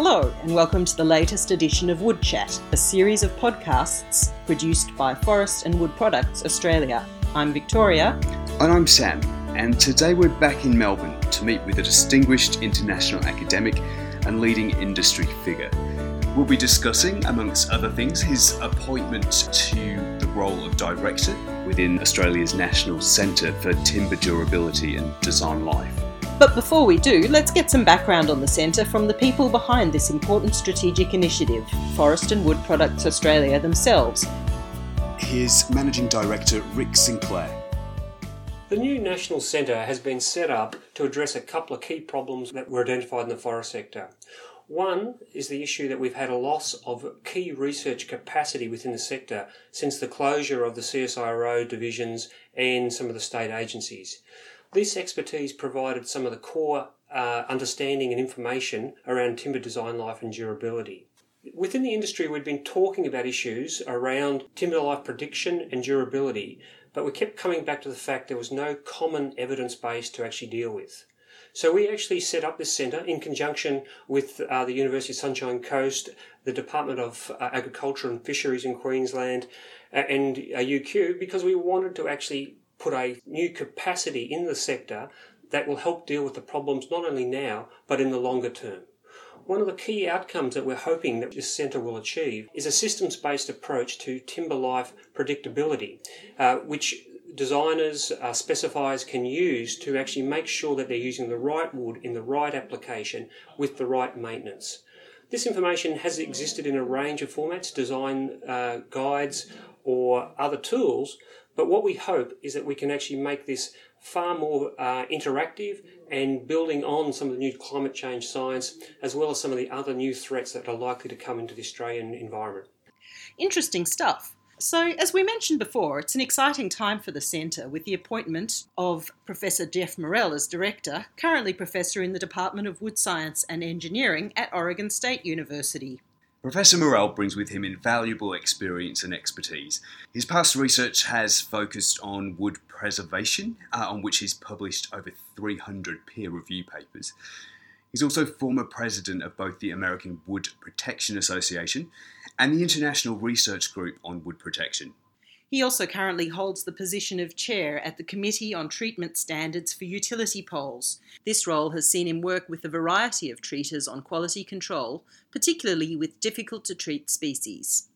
Hello, and welcome to the latest edition of Wood Chat, a series of podcasts produced by Forest and Wood Products Australia. I'm Victoria. And I'm Sam, and today we're back in Melbourne to meet with a distinguished international academic and leading industry figure. We'll be discussing, amongst other things, his appointment to the role of director within Australia's National Centre for Timber Durability and Design Life. But before we do, let's get some background on the centre from the people behind this important strategic initiative, Forest and Wood Products Australia themselves. Here's Managing Director Rick Sinclair. The new National Centre has been set up to address a couple of key problems that were identified in the forest sector. One is the issue that we've had a loss of key research capacity within the sector since the closure of the CSIRO divisions and some of the state agencies. This expertise provided some of the core uh, understanding and information around timber design life and durability. Within the industry, we'd been talking about issues around timber life prediction and durability, but we kept coming back to the fact there was no common evidence base to actually deal with. So we actually set up this centre in conjunction with uh, the University of Sunshine Coast, the Department of uh, Agriculture and Fisheries in Queensland, uh, and UQ because we wanted to actually put a new capacity in the sector that will help deal with the problems not only now but in the longer term. One of the key outcomes that we're hoping that this centre will achieve is a systems based approach to timber life predictability, uh, which designers, uh, specifiers can use to actually make sure that they're using the right wood in the right application with the right maintenance. This information has existed in a range of formats, design uh, guides, or other tools, but what we hope is that we can actually make this far more uh, interactive and building on some of the new climate change science, as well as some of the other new threats that are likely to come into the Australian environment. Interesting stuff. So, as we mentioned before, it's an exciting time for the Centre with the appointment of Professor Jeff Morrell as Director, currently Professor in the Department of Wood Science and Engineering at Oregon State University. Professor Morrell brings with him invaluable experience and expertise. His past research has focused on wood preservation, uh, on which he's published over 300 peer review papers. He's also former president of both the American Wood Protection Association and the International Research Group on Wood Protection. He also currently holds the position of chair at the Committee on Treatment Standards for Utility Poles. This role has seen him work with a variety of treaters on quality control, particularly with difficult to treat species.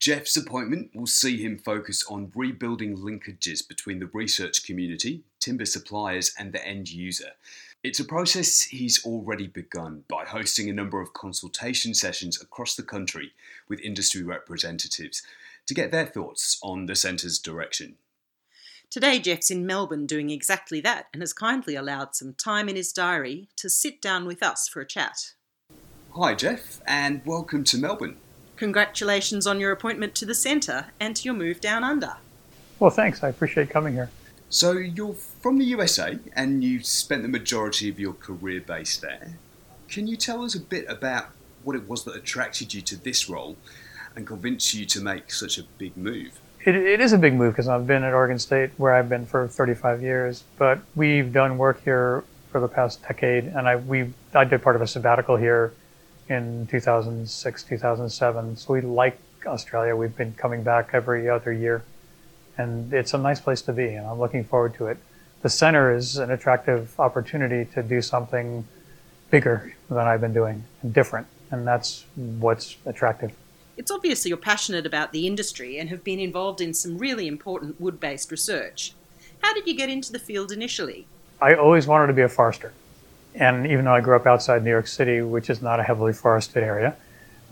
Jeff's appointment will see him focus on rebuilding linkages between the research community, timber suppliers, and the end user. It's a process he's already begun by hosting a number of consultation sessions across the country with industry representatives to get their thoughts on the centre's direction. Today, Jeff's in Melbourne doing exactly that and has kindly allowed some time in his diary to sit down with us for a chat. Hi, Jeff, and welcome to Melbourne. Congratulations on your appointment to the centre and to your move down under. Well, thanks. I appreciate coming here. So, you're from the USA and you spent the majority of your career based there. Can you tell us a bit about what it was that attracted you to this role and convince you to make such a big move? It, it is a big move because I've been at Oregon State where I've been for 35 years, but we've done work here for the past decade, and I we I did part of a sabbatical here in 2006, 2007. So we like Australia. We've been coming back every other year, and it's a nice place to be, and I'm looking forward to it. The center is an attractive opportunity to do something bigger than I've been doing and different, and that's what's attractive. It's obvious that you're passionate about the industry and have been involved in some really important wood based research. How did you get into the field initially? I always wanted to be a forester. And even though I grew up outside New York City, which is not a heavily forested area,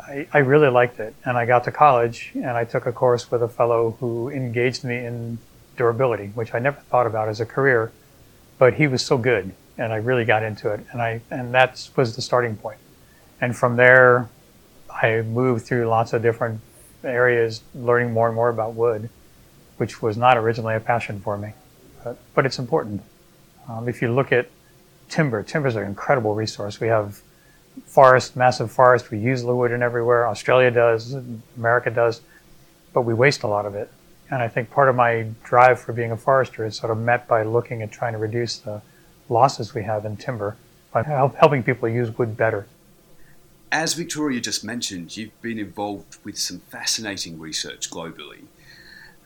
I, I really liked it. And I got to college and I took a course with a fellow who engaged me in durability, which I never thought about as a career, but he was so good and I really got into it. And I, and that was the starting point. And from there, I moved through lots of different areas, learning more and more about wood, which was not originally a passion for me, but, but it's important. Um, if you look at timber, timber is an incredible resource. We have forest, massive forest. We use the wood in everywhere. Australia does, America does, but we waste a lot of it. And I think part of my drive for being a forester is sort of met by looking at trying to reduce the losses we have in timber by helping people use wood better. As Victoria just mentioned, you've been involved with some fascinating research globally.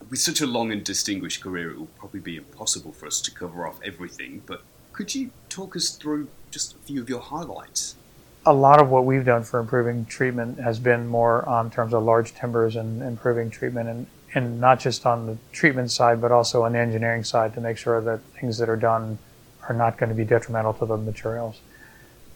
With such a long and distinguished career, it will probably be impossible for us to cover off everything, but could you talk us through just a few of your highlights? A lot of what we've done for improving treatment has been more on terms of large timbers and improving treatment, and, and not just on the treatment side, but also on the engineering side to make sure that things that are done are not going to be detrimental to the materials.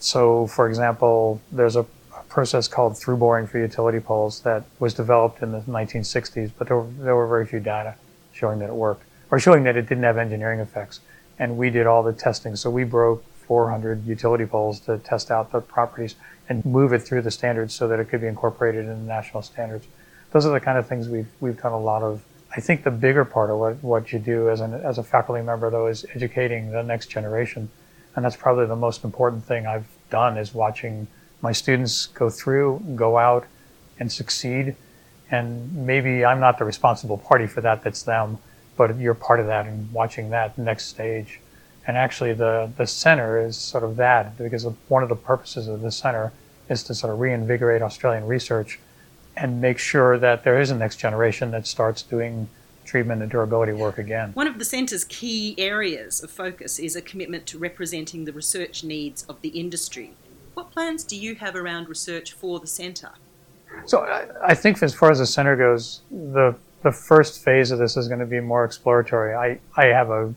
So, for example, there's a process called through boring for utility poles that was developed in the 1960s, but there were, there were very few data showing that it worked or showing that it didn't have engineering effects. And we did all the testing. So we broke 400 utility poles to test out the properties and move it through the standards so that it could be incorporated in the national standards. Those are the kind of things we've, we've done a lot of. I think the bigger part of what, what you do as, an, as a faculty member, though, is educating the next generation. And that's probably the most important thing I've done is watching my students go through, go out, and succeed. And maybe I'm not the responsible party for that, that's them, but you're part of that and watching that next stage. And actually, the, the center is sort of that because of one of the purposes of the center is to sort of reinvigorate Australian research and make sure that there is a next generation that starts doing treatment and durability work again. One of the centre's key areas of focus is a commitment to representing the research needs of the industry. What plans do you have around research for the centre? So I, I think as far as the centre goes, the the first phase of this is going to be more exploratory. I, I have a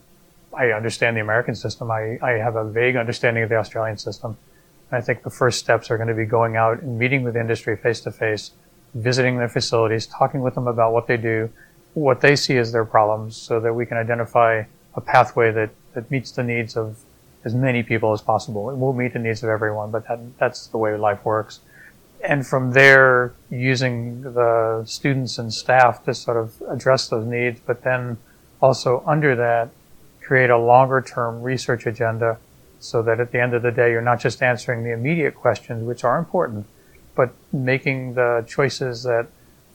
I understand the American system. I, I have a vague understanding of the Australian system. And I think the first steps are going to be going out and meeting with industry face to face, visiting their facilities, talking with them about what they do, what they see as their problems, so that we can identify a pathway that, that meets the needs of as many people as possible. It won't meet the needs of everyone, but that, that's the way life works. And from there, using the students and staff to sort of address those needs, but then also under that, create a longer term research agenda so that at the end of the day, you're not just answering the immediate questions, which are important, but making the choices that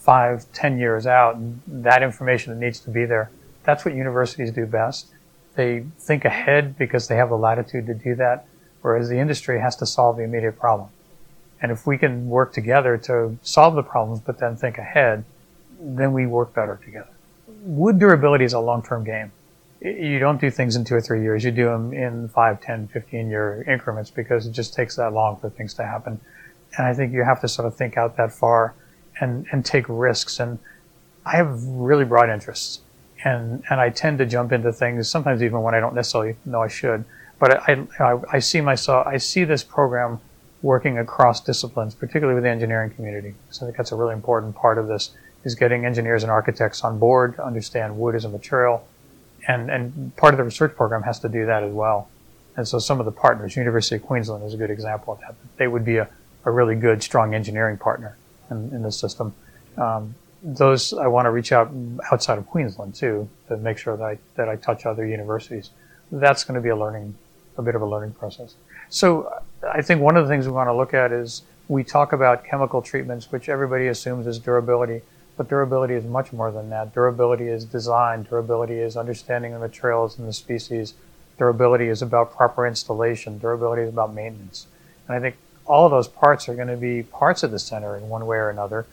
five, ten years out, that information that needs to be there. That's what universities do best. They think ahead because they have the latitude to do that, whereas the industry has to solve the immediate problem. And if we can work together to solve the problems, but then think ahead, then we work better together. Wood durability is a long-term game. You don't do things in two or three years. You do them in five, 10, 15 year increments because it just takes that long for things to happen. And I think you have to sort of think out that far and, and take risks. And I have really broad interests and and I tend to jump into things sometimes even when I don't necessarily know I should. But I, I, I see myself I see this program working across disciplines, particularly with the engineering community. So I think that's a really important part of this is getting engineers and architects on board to understand wood as a material, and and part of the research program has to do that as well. And so some of the partners, University of Queensland is a good example of that. They would be a, a really good, strong engineering partner in, in the system. Um, those I want to reach out outside of Queensland too to make sure that I, that I touch other universities. That's going to be a learning, a bit of a learning process. So I think one of the things we want to look at is we talk about chemical treatments, which everybody assumes is durability, but durability is much more than that. Durability is design. Durability is understanding the materials and the species. Durability is about proper installation. Durability is about maintenance. And I think all of those parts are going to be parts of the center in one way or another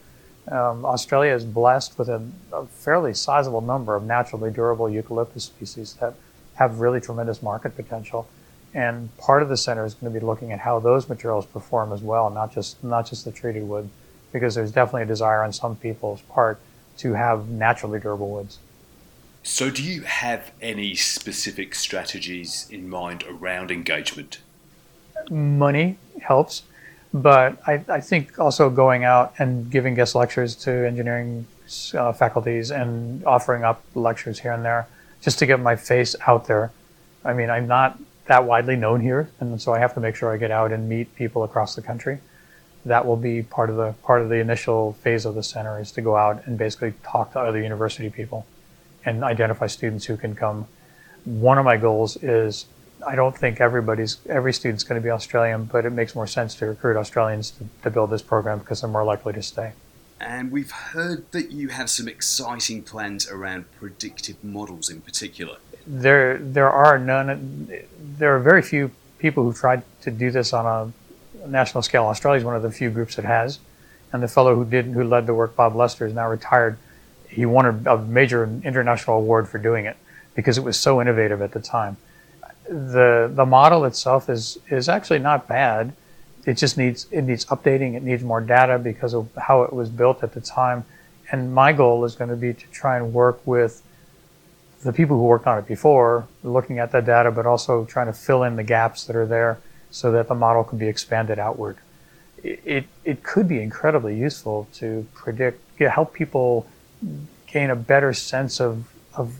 um, Australia is blessed with a, a, fairly sizable number of naturally durable eucalyptus species that have really tremendous market potential. And part of the center is going to be looking at how those materials perform as well, not just not just the treated wood, because there's definitely a desire on some people's part to have naturally durable woods. So, do you have any specific strategies in mind around engagement? Money helps. But I, I think also going out and giving guest lectures to engineering uh, faculties and offering up lectures here and there just to get my face out there. I mean, I'm not that widely known here, and so I have to make sure I get out and meet people across the country. That will be part of the part of the initial phase of the center is to go out and basically talk to other university people and identify students who can come. One of my goals is I don't think everybody's every student's going to be Australian, but it makes more sense to recruit Australians to, to build this program because they're more likely to stay. And we've heard that you have some exciting plans around predictive models in particular. There, there are none. There are very few people who tried to do this on a national scale. Australia is one of the few groups that has, and the fellow who did who led the work, Bob Leicester, is now retired. He won a, a major international award for doing it because it was so innovative at the time. The the model itself is is actually not bad. It just needs it needs updating. It needs more data because of how it was built at the time. And my goal is going to be to try and work with the people who worked on it before, looking at the data, but also trying to fill in the gaps that are there so that the model can be expanded outward. It, it, it could be incredibly useful to predict, help people gain a better sense of, of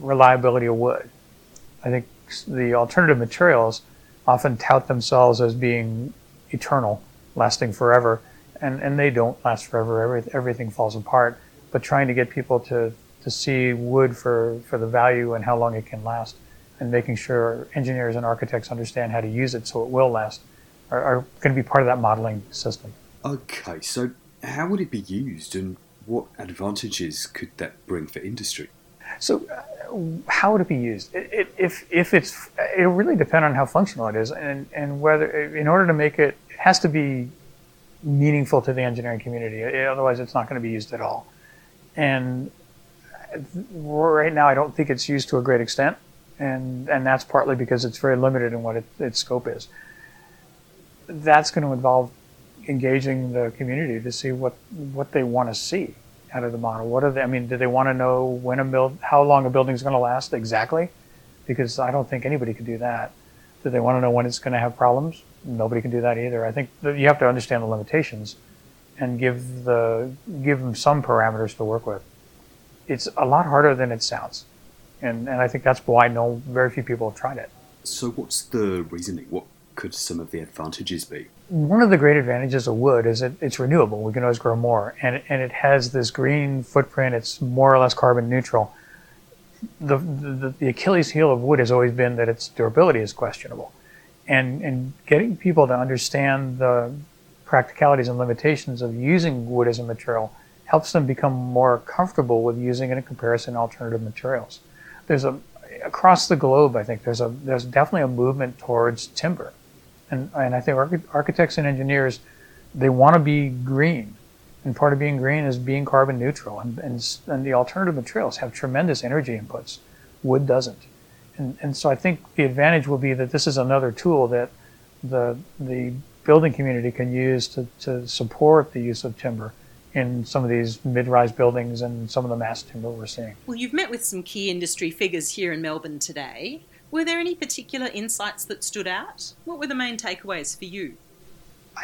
reliability of wood. I think the alternative materials often tout themselves as being eternal, lasting forever, and, and they don't last forever. Every, everything falls apart. But trying to get people to to see wood for, for the value and how long it can last, and making sure engineers and architects understand how to use it so it will last, are, are going to be part of that modeling system. Okay, so how would it be used, and what advantages could that bring for industry? So, uh, how would it be used? It, it, if if it's it really depend on how functional it is, and and whether in order to make it, it has to be meaningful to the engineering community. Otherwise, it's not going to be used at all. And right now, I don't think it's used to a great extent, and and that's partly because it's very limited in what it, its scope is. That's going to involve engaging the community to see what what they want to see out of the model. What are they? I mean, do they want to know when a build, how long a building is going to last exactly? Because I don't think anybody can do that. Do they want to know when it's going to have problems? Nobody can do that either. I think you have to understand the limitations and give the give them some parameters to work with it's a lot harder than it sounds. And, and I think that's why no very few people have tried it. So, what's the reasoning? What could some of the advantages be? One of the great advantages of wood is that it's renewable. We can always grow more, and and it has this green footprint. It's more or less carbon neutral. The, the, the Achilles heel of wood has always been that its durability is questionable, and and getting people to understand the practicalities and limitations of using wood as a material helps them become more comfortable with using it in comparison to alternative materials. There's a across the globe, I think there's a there's definitely a movement towards timber, and and I think architects and engineers they want to be green, and part of being green is being carbon neutral, and and, and the alternative materials have tremendous energy inputs, wood doesn't, and and so I think the advantage will be that this is another tool that the the building community can use to, to support the use of timber in some of these mid-rise buildings and some of the mass timber we're seeing. Well, you've met with some key industry figures here in Melbourne today. Were there any particular insights that stood out? What were the main takeaways for you?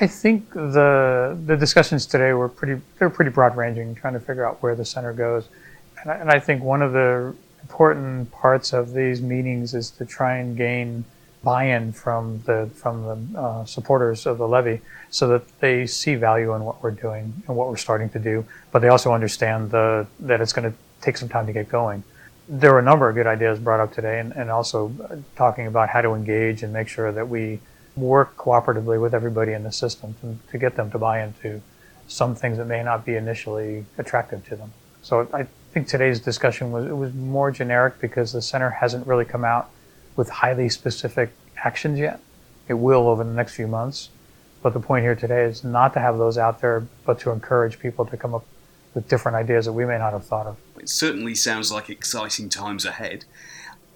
I think the the discussions today were pretty they're pretty broad ranging, trying to figure out where the center goes, and I, and I think one of the important parts of these meetings is to try and gain buy-in from the from the uh, supporters of the levy, so that they see value in what we're doing and what we're starting to do. But they also understand the, that it's going to take some time to get going. There were a number of good ideas brought up today, and, and also uh, talking about how to engage and make sure that we work cooperatively with everybody in the system to, to get them to buy into some things that may not be initially attractive to them. So I think today's discussion was it was more generic because the center hasn't really come out with highly specific actions yet. It will over the next few months. But the point here today is not to have those out there, but to encourage people to come up with different ideas that we may not have thought of. It certainly sounds like exciting times ahead.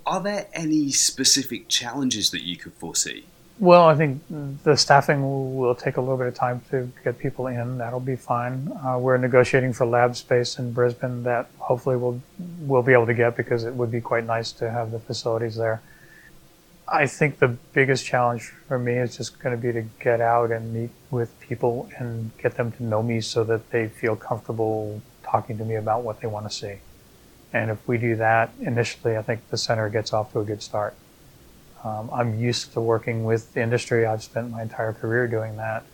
Are there any specific challenges that you could foresee? Well, I think the staffing will take a little bit of time to get people in. That'll be fine. Uh, we're negotiating for lab space in Brisbane that hopefully we'll we'll be able to get because it would be quite nice to have the facilities there. I think the biggest challenge for me is just going to be to get out and meet with people and get them to know me so that they feel comfortable talking to me about what they want to see. And if we do that initially, I think the center gets off to a good start. Um, I'm used to working with the industry. I've spent my entire career doing that.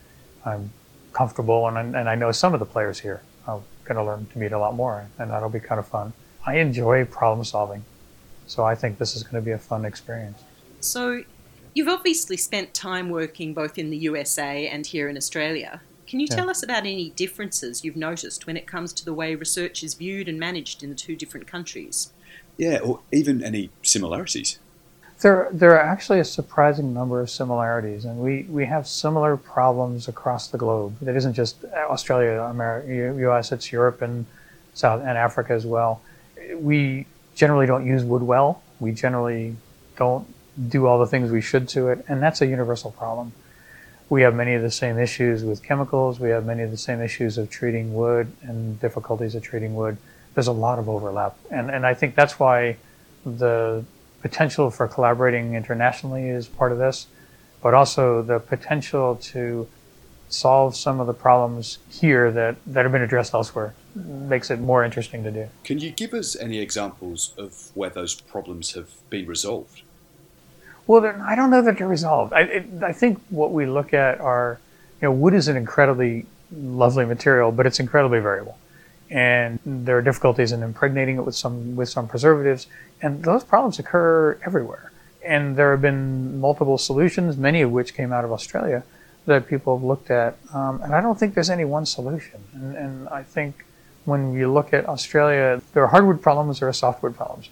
I'm comfortable, and, and I know some of the players here. I'm going to learn to meet a lot more, and that'll be kind of fun. I enjoy problem solving, so I think this is going to be a fun experience. So, you've obviously spent time working both in the USA and here in Australia. Can you yeah. tell us about any differences you've noticed when it comes to the way research is viewed and managed in the two different countries? Yeah, or even any similarities. There, there are actually a surprising number of similarities, and we, we have similar problems across the globe. It isn't just Australia, America, U.S. It's Europe and South and Africa as well. We generally don't use wood well. We generally don't do all the things we should to it, and that's a universal problem. We have many of the same issues with chemicals. We have many of the same issues of treating wood and difficulties of treating wood. There's a lot of overlap, and and I think that's why the potential for collaborating internationally is part of this, but also the potential to solve some of the problems here that, that have been addressed elsewhere makes it more interesting to do. Can you give us any examples of where those problems have been resolved? Well, I don't know that they're resolved. I, it, I think what we look at are, you know, wood is an incredibly lovely material, but it's incredibly variable and there are difficulties in impregnating it with some with some preservatives, and those problems occur everywhere. And there have been multiple solutions, many of which came out of Australia, that people have looked at, um, and I don't think there's any one solution. And, and, I think when you look at Australia, there are hardwood problems, there are softwood problems,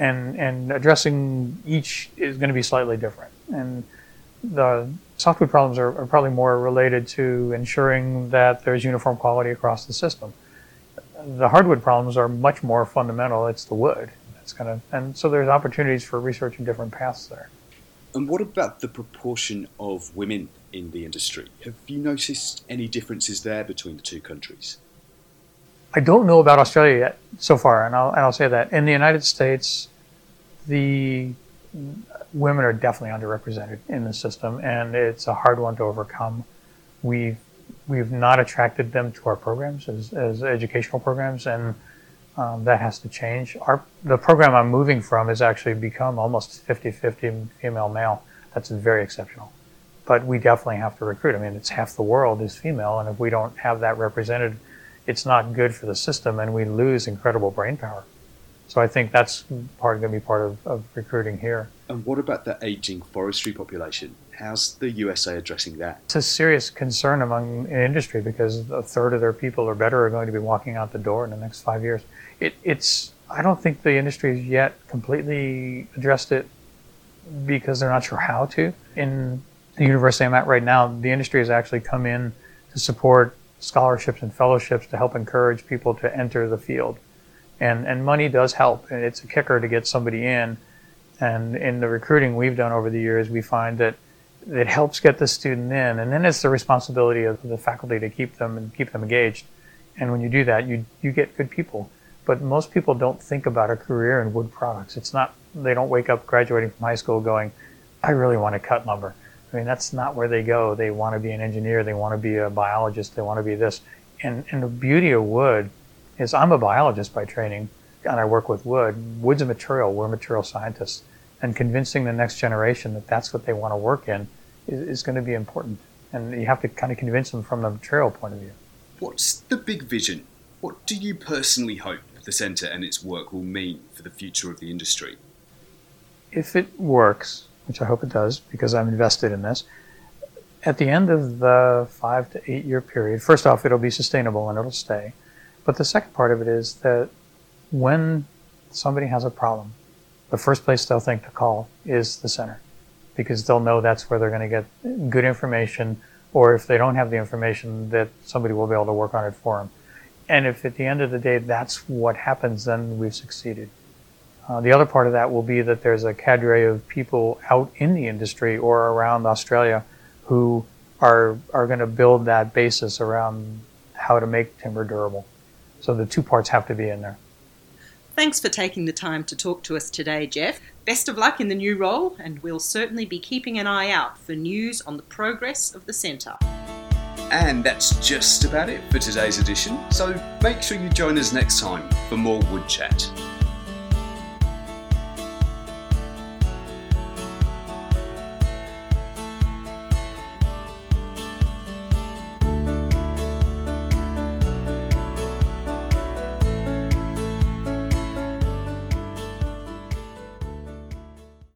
and and addressing each is going to be slightly different. And the softwood problems are, are probably more related to ensuring that there's uniform quality across the system the hardwood problems are much more fundamental. It's the wood that's going to, and so there's opportunities for researching different paths there. And what about the proportion of women in the industry? Have you noticed any differences there between the two countries? I don't know about Australia yet so far, and I'll, and I'll say that. In the United States, the women are definitely underrepresented in the system, and it's a hard one to overcome. We've we've not attracted them to our programs as, as educational programs, and um, that has to change. Our the program I'm moving from has actually become almost 50-50 female male. That's very exceptional, but we definitely have to recruit. I mean, it's half the world is female, and if we don't have that represented, it's not good for the system, and we lose incredible brain power. So I think that's part going to be part of, of recruiting here. And what about the aging forestry population? How's the USA addressing that? It's a serious concern among an industry because a third of their people or better are going to be walking out the door in the next five years. It, it's I don't think the industry has yet completely addressed it because they're not sure how to. In the university I'm at right now, the industry has actually come in to support scholarships and fellowships to help encourage people to enter the field. And, and money does help, and it's a kicker to get somebody in. And in the recruiting we've done over the years, we find that it helps get the student in, and then it's the responsibility of the faculty to keep them and keep them engaged. And when you do that, you you get good people. But most people don't think about a career in wood products. It's not they don't wake up graduating from high school going, I really want to cut lumber. I mean, that's not where they go. They want to be an engineer. They want to be a biologist. They want to be this. And, and the beauty of wood is I'm a biologist by training, and I work with wood. Wood's a material. We're material scientists and convincing the next generation that that's what they want to work in is, is going to be important. And you have to kind of convince them from the material point of view. What's the big vision? What do you personally hope the centre and its work will mean for the future of the industry? If it works, which I hope it does because I'm invested in this, at the end of the five to eight year period, first off, it'll be sustainable and it'll stay. But the second part of it is that when somebody has a problem, the first place they'll think to call is the center because they'll know that's where they're going to get good information or if they don't have the information that somebody will be able to work on it for them and if at the end of the day that's what happens then we've succeeded uh, the other part of that will be that there's a cadre of people out in the industry or around australia who are are going to build that basis around how to make timber durable so the two parts have to be in there Thanks for taking the time to talk to us today, Jeff. Best of luck in the new role, and we'll certainly be keeping an eye out for news on the progress of the centre. And that's just about it for today's edition, so make sure you join us next time for more Wood Chat.